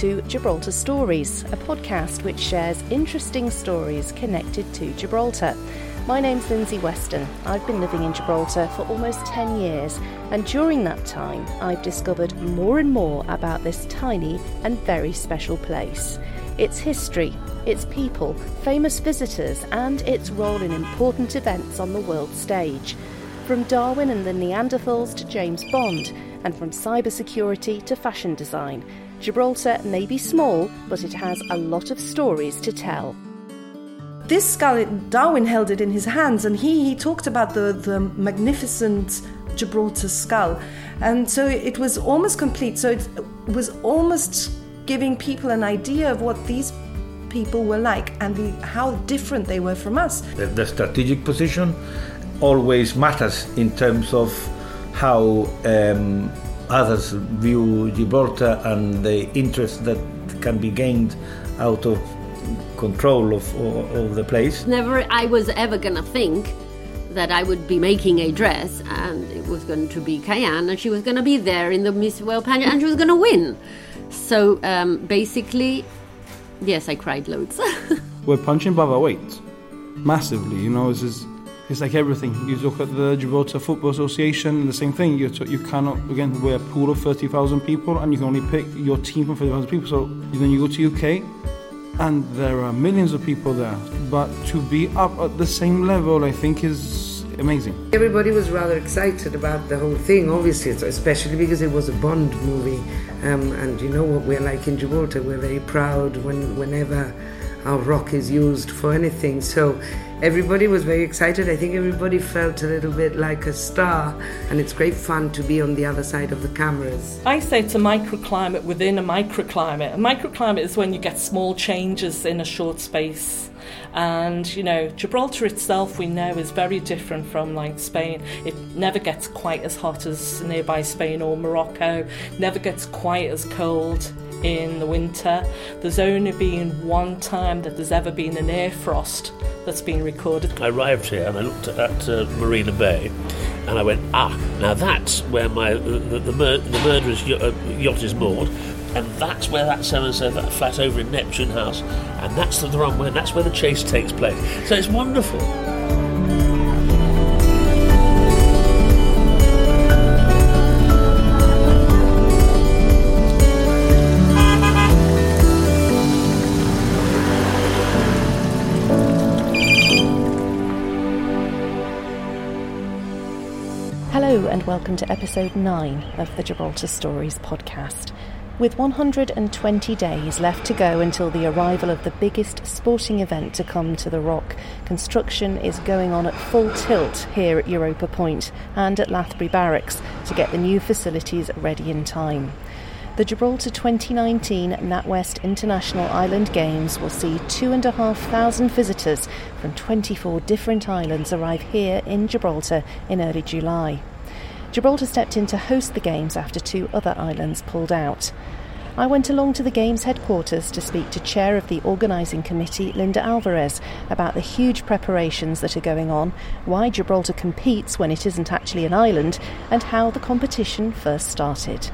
to Gibraltar Stories, a podcast which shares interesting stories connected to Gibraltar. My name's Lindsay Weston. I've been living in Gibraltar for almost 10 years, and during that time, I've discovered more and more about this tiny and very special place. Its history, its people, famous visitors, and its role in important events on the world stage. From Darwin and the Neanderthals to James Bond, and from cybersecurity to fashion design, Gibraltar may be small, but it has a lot of stories to tell. This skull, Darwin held it in his hands, and he, he talked about the, the magnificent Gibraltar skull. And so it was almost complete. So it was almost giving people an idea of what these people were like and the, how different they were from us. The, the strategic position always matters in terms of how um, others view Gibraltar and the interest that can be gained out of control of, of, of the place. Never I was ever gonna think that I would be making a dress and it was going to be Kaiane and she was going to be there in the Miss World pageant and she was going to win. So um, basically, yes, I cried loads. We're punching above our weight massively, you know. This is it's like everything. You look at the Gibraltar Football Association, the same thing. You you cannot again we're a pool of thirty thousand people, and you can only pick your team from thirty thousand people. So then you go to UK, and there are millions of people there. But to be up at the same level, I think is amazing. Everybody was rather excited about the whole thing, obviously, especially because it was a Bond movie. Um, and you know what we're like in Gibraltar, we're very proud when, whenever our rock is used for anything. So everybody was very excited. I think everybody felt a little bit like a star, and it's great fun to be on the other side of the cameras. I say it's a microclimate within a microclimate. A microclimate is when you get small changes in a short space. And you know, Gibraltar itself, we know, is very different from like Spain. It never gets quite as hot as nearby Spain or Morocco, never gets quite as cold in the winter. There's only been one time that there's ever been an air frost that's been recorded. I arrived here and I looked at uh, Marina Bay and I went, ah, now that's where my the, the, mur- the murderer's uh, yacht is moored. And that's where that so and so that flat over in Neptune House, and that's the runway, and that's where the chase takes place. So it's wonderful. Welcome to episode 9 of the Gibraltar Stories podcast. With 120 days left to go until the arrival of the biggest sporting event to come to the Rock, construction is going on at full tilt here at Europa Point and at Lathbury Barracks to get the new facilities ready in time. The Gibraltar 2019 NatWest International Island Games will see 2,500 visitors from 24 different islands arrive here in Gibraltar in early July. Gibraltar stepped in to host the Games after two other islands pulled out. I went along to the Games headquarters to speak to Chair of the Organising Committee, Linda Alvarez, about the huge preparations that are going on, why Gibraltar competes when it isn't actually an island, and how the competition first started.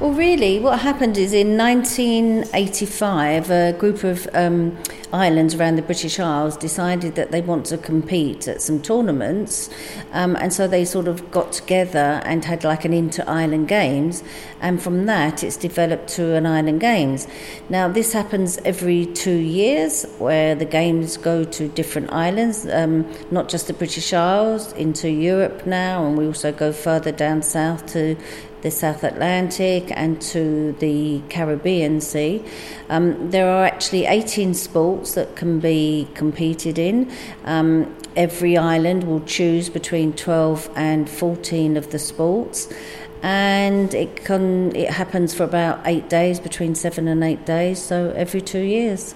Well, really, what happened is in 1985, a group of um, islands around the British Isles decided that they want to compete at some tournaments, um, and so they sort of got together and had like an inter-island games, and from that it's developed to an island games. Now, this happens every two years, where the games go to different islands, um, not just the British Isles, into Europe now, and we also go further down south to the South Atlantic and to the Caribbean Sea. Um, there are actually 18 sports that can be competed in. Um, every island will choose between 12 and 14 of the sports. And it can it happens for about eight days, between seven and eight days, so every two years.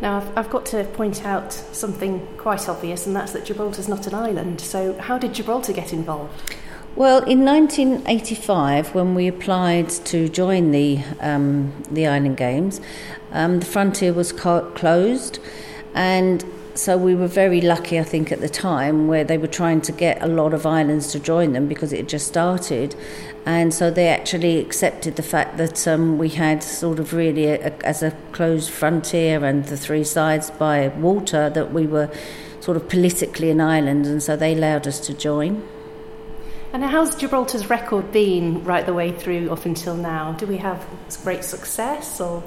Now, I've, I've got to point out something quite obvious, and that's that Gibraltar's not an island. So, how did Gibraltar get involved? Well, in 1985, when we applied to join the um, the Island Games, um, the frontier was co- closed, and so we were very lucky, I think, at the time where they were trying to get a lot of islands to join them because it had just started. And so they actually accepted the fact that um, we had sort of really, a, a, as a closed frontier and the three sides by water, that we were sort of politically an island, and so they allowed us to join. And how's Gibraltar's record been right the way through up until now? Do we have great success or?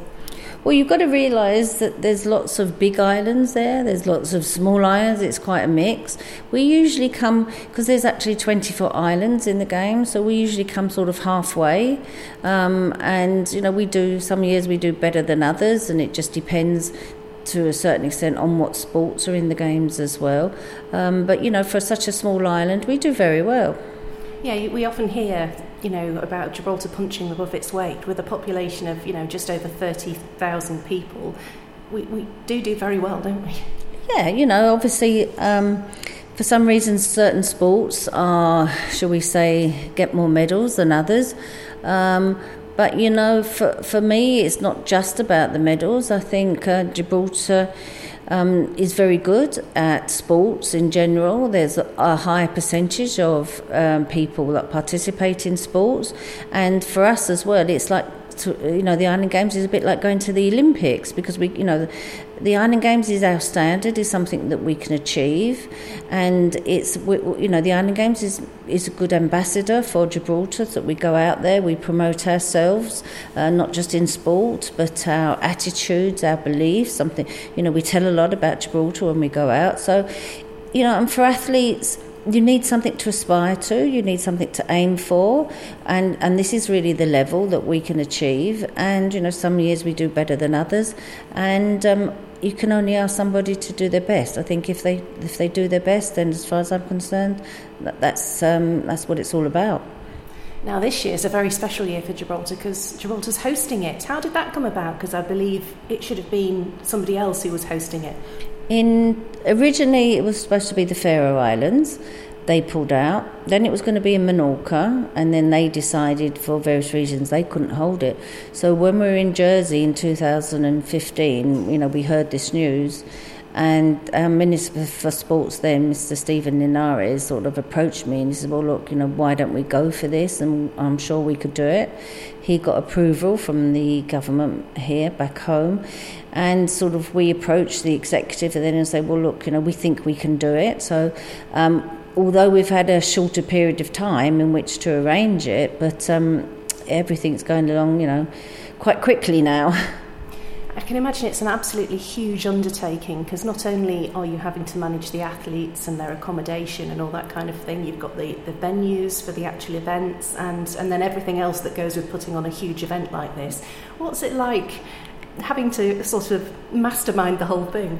Well, you've got to realise that there's lots of big islands there, there's lots of small islands, it's quite a mix. We usually come, because there's actually 24 islands in the game, so we usually come sort of halfway. Um, and, you know, we do, some years we do better than others, and it just depends to a certain extent on what sports are in the games as well. Um, but, you know, for such a small island, we do very well. Yeah, we often hear you know, about Gibraltar punching above its weight with a population of, you know, just over 30,000 people. We, we do do very well, don't we? Yeah, you know, obviously, um, for some reason, certain sports are, shall we say, get more medals than others. Um, but, you know, for, for me, it's not just about the medals. I think uh, Gibraltar um, is very good at sports in general. There's a high percentage of um, people that participate in sports, and for us as well, it's like to, you know, the Island Games is a bit like going to the Olympics because we, you know, the, the Island Games is our standard, is something that we can achieve, and it's, we, you know, the Island Games is is a good ambassador for Gibraltar that we go out there, we promote ourselves, uh, not just in sport, but our attitudes, our beliefs, something, you know, we tell a lot about Gibraltar when we go out. So, you know, and for athletes you need something to aspire to, you need something to aim for, and, and this is really the level that we can achieve. And you know, some years we do better than others, and um, you can only ask somebody to do their best. I think if they if they do their best, then as far as I'm concerned, that, that's um, that's what it's all about. Now, this year is a very special year for Gibraltar because Gibraltar's hosting it. How did that come about? Because I believe it should have been somebody else who was hosting it. In originally, it was supposed to be the Faroe Islands. They pulled out. Then it was going to be in Menorca, and then they decided for various reasons they couldn't hold it. So when we were in Jersey in 2015, you know, we heard this news, and our Minister for Sports then, Mr. Steven Linares, sort of approached me and he said, Well, look, you know, why don't we go for this? And I'm sure we could do it. He got approval from the government here back home and sort of we approached the executive and then and say, well, look, you know, we think we can do it. So, um, although we've had a shorter period of time in which to arrange it, but um, everything's going along, you know, quite quickly now. I can imagine it's an absolutely huge undertaking because not only are you having to manage the athletes and their accommodation and all that kind of thing, you've got the, the venues for the actual events and, and then everything else that goes with putting on a huge event like this. What's it like having to sort of mastermind the whole thing?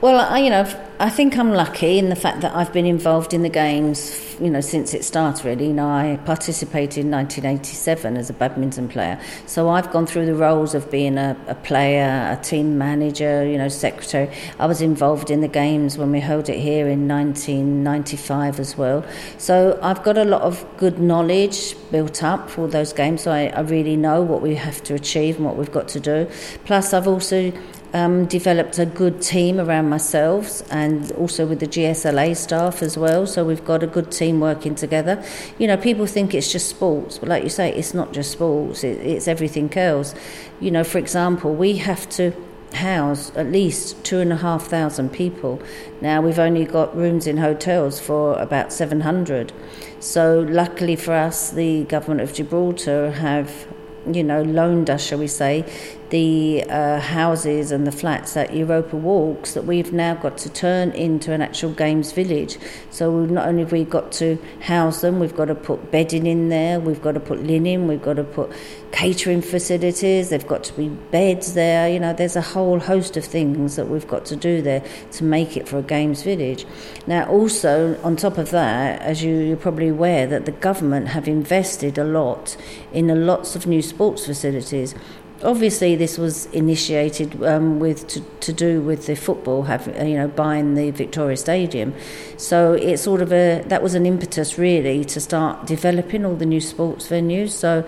Well, I, you know, I think I'm lucky in the fact that I've been involved in the games, you know, since it started. Really, you know, I participated in 1987 as a badminton player, so I've gone through the roles of being a, a player, a team manager, you know, secretary. I was involved in the games when we held it here in 1995 as well. So I've got a lot of good knowledge built up for those games. So I, I really know what we have to achieve and what we've got to do. Plus, I've also um, developed a good team around myself and also with the GSLA staff as well. So we've got a good team working together. You know, people think it's just sports, but like you say, it's not just sports, it, it's everything else. You know, for example, we have to house at least two and a half thousand people. Now we've only got rooms in hotels for about 700. So luckily for us, the government of Gibraltar have you know, loaned us, shall we say, the uh, houses and the flats at Europa Walks that we've now got to turn into an actual games village. So not only have we got to house them, we've got to put bedding in there, we've got to put linen, we've got to put catering facilities, they've got to be beds there. You know, there's a whole host of things that we've got to do there to make it for a games village. Now, also on top of that, as you, you're probably aware, that the government have invested a lot in lots of new sports facilities obviously this was initiated um, with to, to do with the football have you know buying the Victoria Stadium so it's sort of a that was an impetus really to start developing all the new sports venues so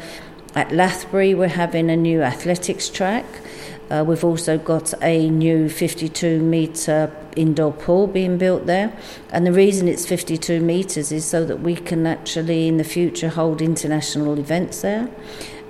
at Lathbury we're having a new athletics track uh, we've also got a new 52 metre indoor pool being built there. And the reason it's 52 metres is so that we can actually, in the future, hold international events there.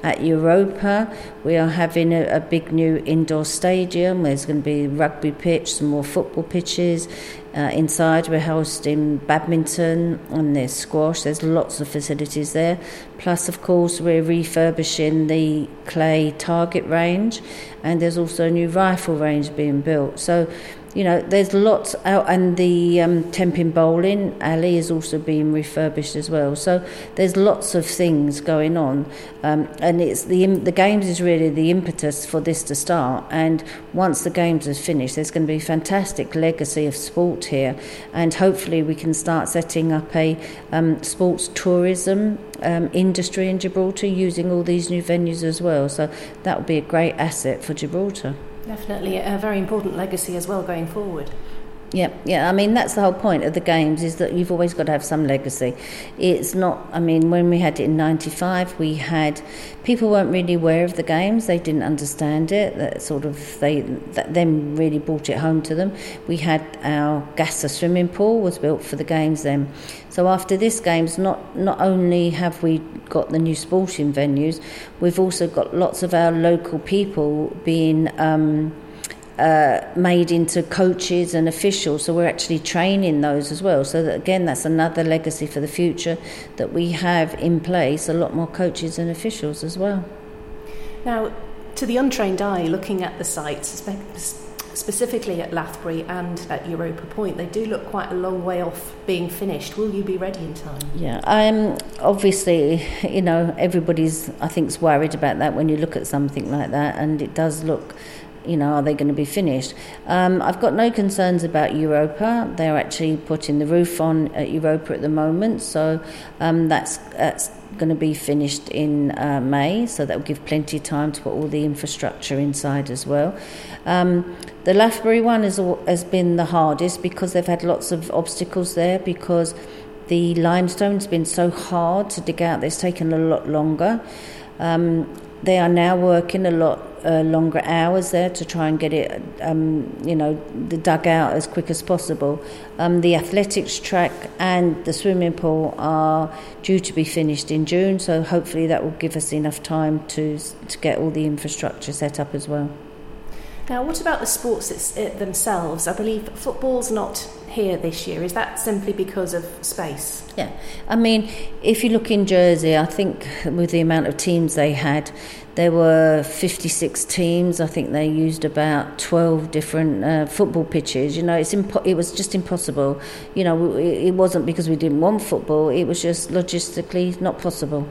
At Europa, we are having a, a big new indoor stadium. There's going to be rugby pitch, some more football pitches. Uh, inside, we're hosting badminton and there's squash. There's lots of facilities there. Plus, of course, we're refurbishing the clay target range, and there's also a new rifle range being built. So, you know, there's lots out, and the um, Tenpin Bowling alley is also being refurbished as well. So there's lots of things going on, um, and it's the the games is really the impetus for this to start. And once the games are finished, there's going to be a fantastic legacy of sport here, and hopefully we can start setting up a um, sports tourism um, industry in Gibraltar using all these new venues as well. So that would be a great asset for Gibraltar. Definitely a very important legacy as well going forward. Yeah, yeah. I mean, that's the whole point of the games is that you've always got to have some legacy. It's not. I mean, when we had it in '95, we had people weren't really aware of the games. They didn't understand it. That sort of they that then really brought it home to them. We had our GASA swimming pool was built for the games then. So after this games, not not only have we got the new sporting venues, we've also got lots of our local people being. Um, uh, made into coaches and officials. So we're actually training those as well. So that again, that's another legacy for the future that we have in place a lot more coaches and officials as well. Now, to the untrained eye, looking at the sites, specifically at Lathbury and at Europa Point, they do look quite a long way off being finished. Will you be ready in time? Yeah, I'm obviously, you know, everybody's I think's worried about that when you look at something like that, and it does look you know, are they going to be finished? Um, I've got no concerns about Europa. They're actually putting the roof on at Europa at the moment, so um, that's, that's going to be finished in uh, May, so that will give plenty of time to put all the infrastructure inside as well. Um, the Lathbury one has, has been the hardest because they've had lots of obstacles there because the limestone's been so hard to dig out, it's taken a lot longer. Um, they are now working a lot uh, longer hours there to try and get it, um, you know, the dug out as quick as possible. Um, the athletics track and the swimming pool are due to be finished in June, so hopefully that will give us enough time to to get all the infrastructure set up as well. Now, what about the sports themselves? I believe football's not here this year. Is that simply because of space? Yeah. I mean, if you look in Jersey, I think with the amount of teams they had, there were 56 teams. I think they used about 12 different uh, football pitches. You know, it's impo- it was just impossible. You know, it wasn't because we didn't want football, it was just logistically not possible.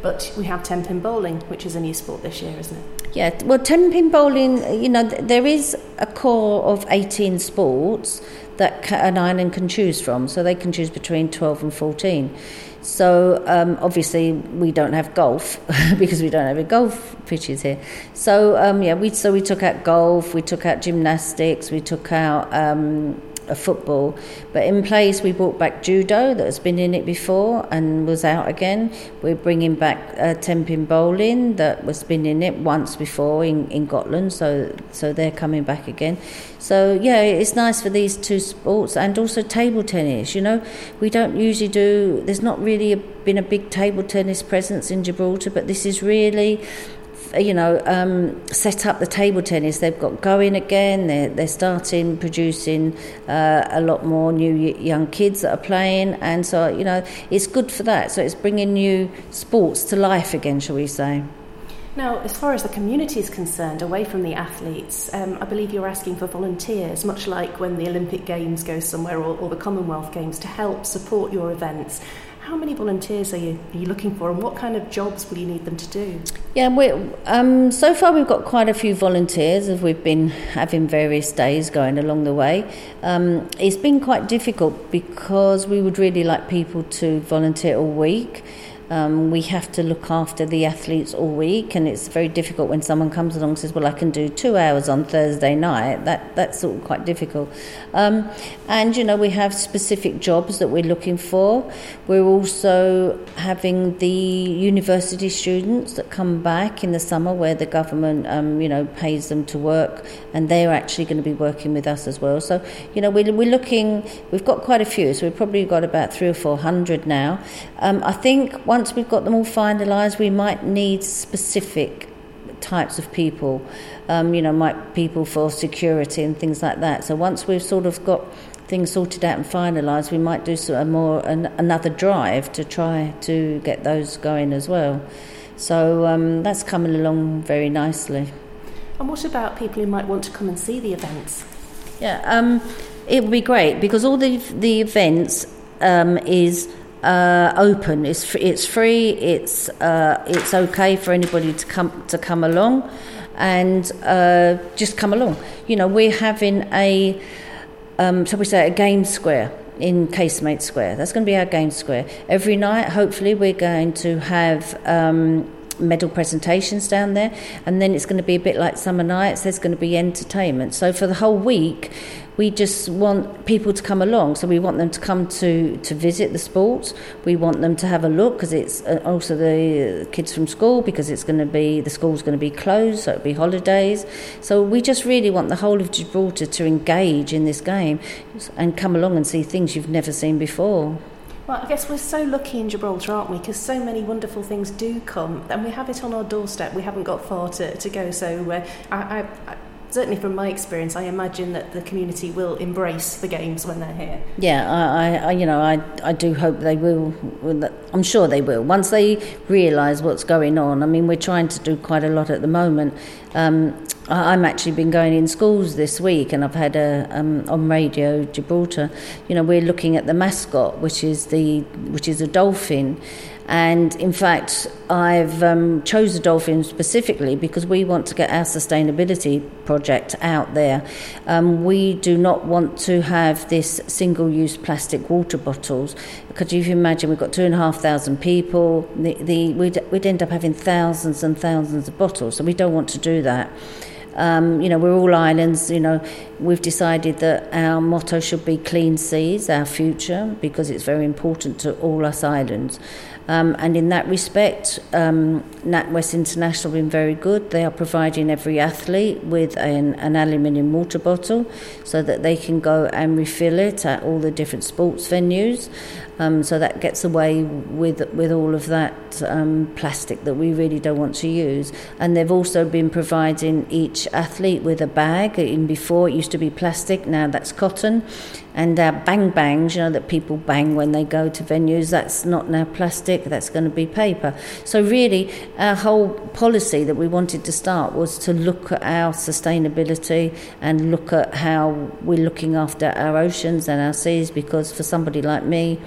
But we have 10 pin bowling, which is a new sport this year, isn't it? Yeah, well, 10 pin bowling, you know, there is a core of 18 sports that an island can choose from. So they can choose between 12 and 14. So um, obviously we don't have golf because we don't have a golf pitches here. So um, yeah, we so we took out golf, we took out gymnastics, we took out um, football. But in place, we brought back judo that has been in it before and was out again. We're bringing back uh, tenpin bowling that was been in it once before in, in Gotland, so so they're coming back again. So yeah, it's nice for these two sports and also table tennis. You know, we don't usually do. There's not really a, been a big table tennis presence in Gibraltar, but this is really you know, um, set up the table tennis. They've got going again. They're, they're starting producing uh, a lot more new young kids that are playing, and so you know, it's good for that. So it's bringing new sports to life again, shall we say? Now, as far as the community is concerned, away from the athletes, um, I believe you're asking for volunteers, much like when the Olympic Games go somewhere or, or the Commonwealth Games, to help support your events. How many volunteers are you, are you looking for, and what kind of jobs will you need them to do? Yeah, we, um, so far we've got quite a few volunteers as we've been having various days going along the way. Um, it's been quite difficult because we would really like people to volunteer all week. Um, we have to look after the athletes all week, and it's very difficult when someone comes along and says, "Well, I can do two hours on Thursday night." That that's of quite difficult. Um, and you know, we have specific jobs that we're looking for. We're also having the university students that come back in the summer, where the government, um, you know, pays them to work, and they're actually going to be working with us as well. So, you know, we're, we're looking. We've got quite a few, so we've probably got about three or four hundred now. Um, I think once we've got them all finalised, we might need specific types of people. Um, you know, might people for security and things like that. So once we've sort of got things sorted out and finalised, we might do a more an, another drive to try to get those going as well. So um, that's coming along very nicely. And what about people who might want to come and see the events? Yeah, um, it would be great because all the the events um, is uh, open. It's free, it's free. It's uh, it's okay for anybody to come to come along, and uh, just come along. You know, we're having a um, so we say a game square in Casemate Square. That's going to be our game square every night. Hopefully, we're going to have. Um, medal presentations down there, and then it's going to be a bit like summer nights. There's going to be entertainment. So for the whole week, we just want people to come along. So we want them to come to, to visit the sports. We want them to have a look because it's uh, also the kids from school because it's going to be the school's going to be closed, so it'll be holidays. So we just really want the whole of Gibraltar to engage in this game and come along and see things you've never seen before. Well, I guess we're so lucky in Gibraltar, aren't we? Because so many wonderful things do come, and we have it on our doorstep. We haven't got far to, to go. So uh, I, I, certainly from my experience, I imagine that the community will embrace the games when they're here. Yeah, I, I you know, I, I do hope they will. I'm sure they will. Once they realise what's going on, I mean, we're trying to do quite a lot at the moment. Um, I'm actually been going in schools this week, and I've had a um, on radio Gibraltar. You know, we're looking at the mascot, which is the which is a dolphin, and in fact, I've um, chose the dolphin specifically because we want to get our sustainability project out there. Um, we do not want to have this single-use plastic water bottles because if you imagine we've got two and a half thousand people, the, the we'd, we'd end up having thousands and thousands of bottles. So we don't want to do that. Um, you know, we're all islands. You know, we've decided that our motto should be clean seas, our future, because it's very important to all us islands. Um, and in that respect, um, NatWest International have been very good. They are providing every athlete with an, an aluminium water bottle so that they can go and refill it at all the different sports venues. Um, so that gets away with with all of that um, plastic that we really don't want to use. And they've also been providing each athlete with a bag. In before it used to be plastic, now that's cotton. And our bang bangs, you know, that people bang when they go to venues, that's not now plastic, that's going to be paper. So, really, our whole policy that we wanted to start was to look at our sustainability and look at how we're looking after our oceans and our seas, because for somebody like me,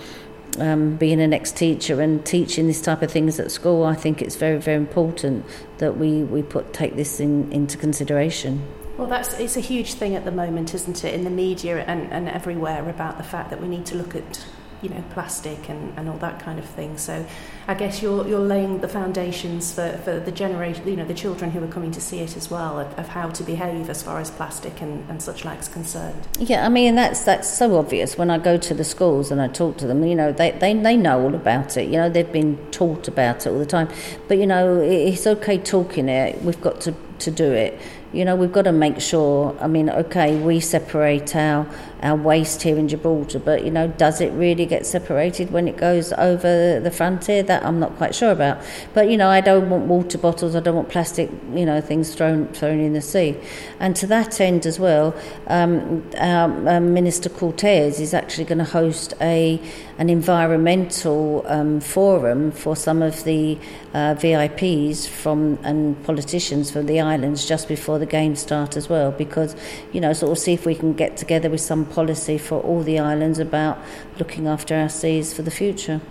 um, being an ex-teacher and teaching this type of things at school, I think it's very, very important that we, we put take this in, into consideration. Well, that's it's a huge thing at the moment, isn't it, in the media and, and everywhere about the fact that we need to look at you know, plastic and, and all that kind of thing. So I guess you're, you're laying the foundations for, for the generation, you know, the children who are coming to see it as well, of, of how to behave as far as plastic and, and such like is concerned. Yeah, I mean, that's, that's so obvious. When I go to the schools and I talk to them, you know, they, they, they know all about it. You know, they've been taught about it all the time. But, you know, it's okay talking it. We've got to, to do it you know, we've got to make sure. I mean, okay, we separate our our waste here in Gibraltar, but you know, does it really get separated when it goes over the frontier? That I'm not quite sure about. But you know, I don't want water bottles. I don't want plastic, you know, things thrown thrown in the sea. And to that end as well, um, our, um, Minister Cortes is actually going to host a an environmental um, forum for some of the uh, VIPs from and politicians from the islands just before the game start as well, because you know, sort of see if we can get together with some policy for all the islands about looking after our seas for the future.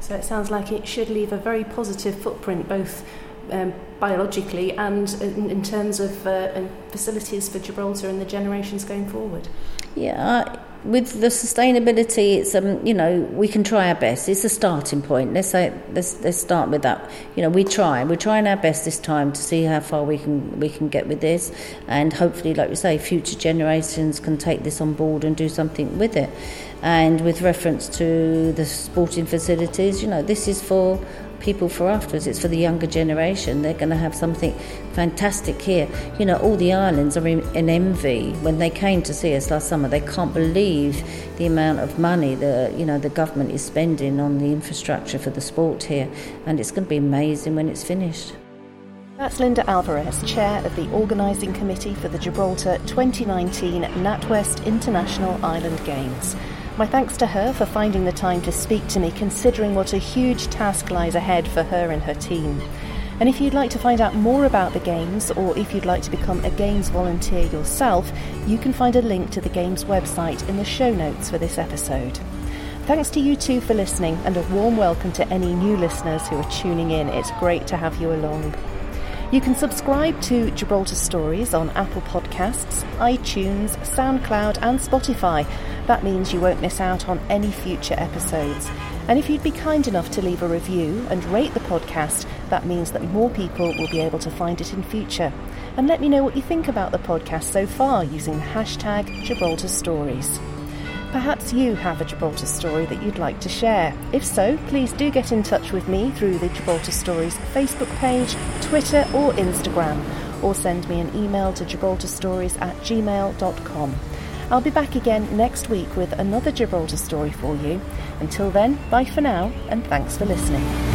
So it sounds like it should leave a very positive footprint, both um, biologically and in, in terms of uh, facilities for Gibraltar and the generations going forward. Yeah, with the sustainability, it's um, you know we can try our best. It's a starting point. Let's say let's let's start with that. You know, we try. We're trying our best this time to see how far we can we can get with this, and hopefully, like we say, future generations can take this on board and do something with it. And with reference to the sporting facilities, you know, this is for people for afterwards. It's for the younger generation. They're going to have something fantastic here. You know, all the islands are in, in, envy. When they came to see us last summer, they can't believe the amount of money the you know the government is spending on the infrastructure for the sport here, and it's going to be amazing when it's finished. That's Linda Alvarez, Chair of the Organising Committee for the Gibraltar 2019 NatWest International Island Games. My thanks to her for finding the time to speak to me, considering what a huge task lies ahead for her and her team. And if you'd like to find out more about the Games, or if you'd like to become a Games volunteer yourself, you can find a link to the Games website in the show notes for this episode. Thanks to you too for listening, and a warm welcome to any new listeners who are tuning in. It's great to have you along. You can subscribe to Gibraltar Stories on Apple Podcasts, iTunes, SoundCloud, and Spotify. That means you won't miss out on any future episodes. And if you'd be kind enough to leave a review and rate the podcast, that means that more people will be able to find it in future. And let me know what you think about the podcast so far using the hashtag Gibraltar Stories. Perhaps you have a Gibraltar story that you'd like to share. If so, please do get in touch with me through the Gibraltar Stories Facebook page, Twitter, or Instagram, or send me an email to gibraltarstories at gmail.com. I'll be back again next week with another Gibraltar story for you. Until then, bye for now, and thanks for listening.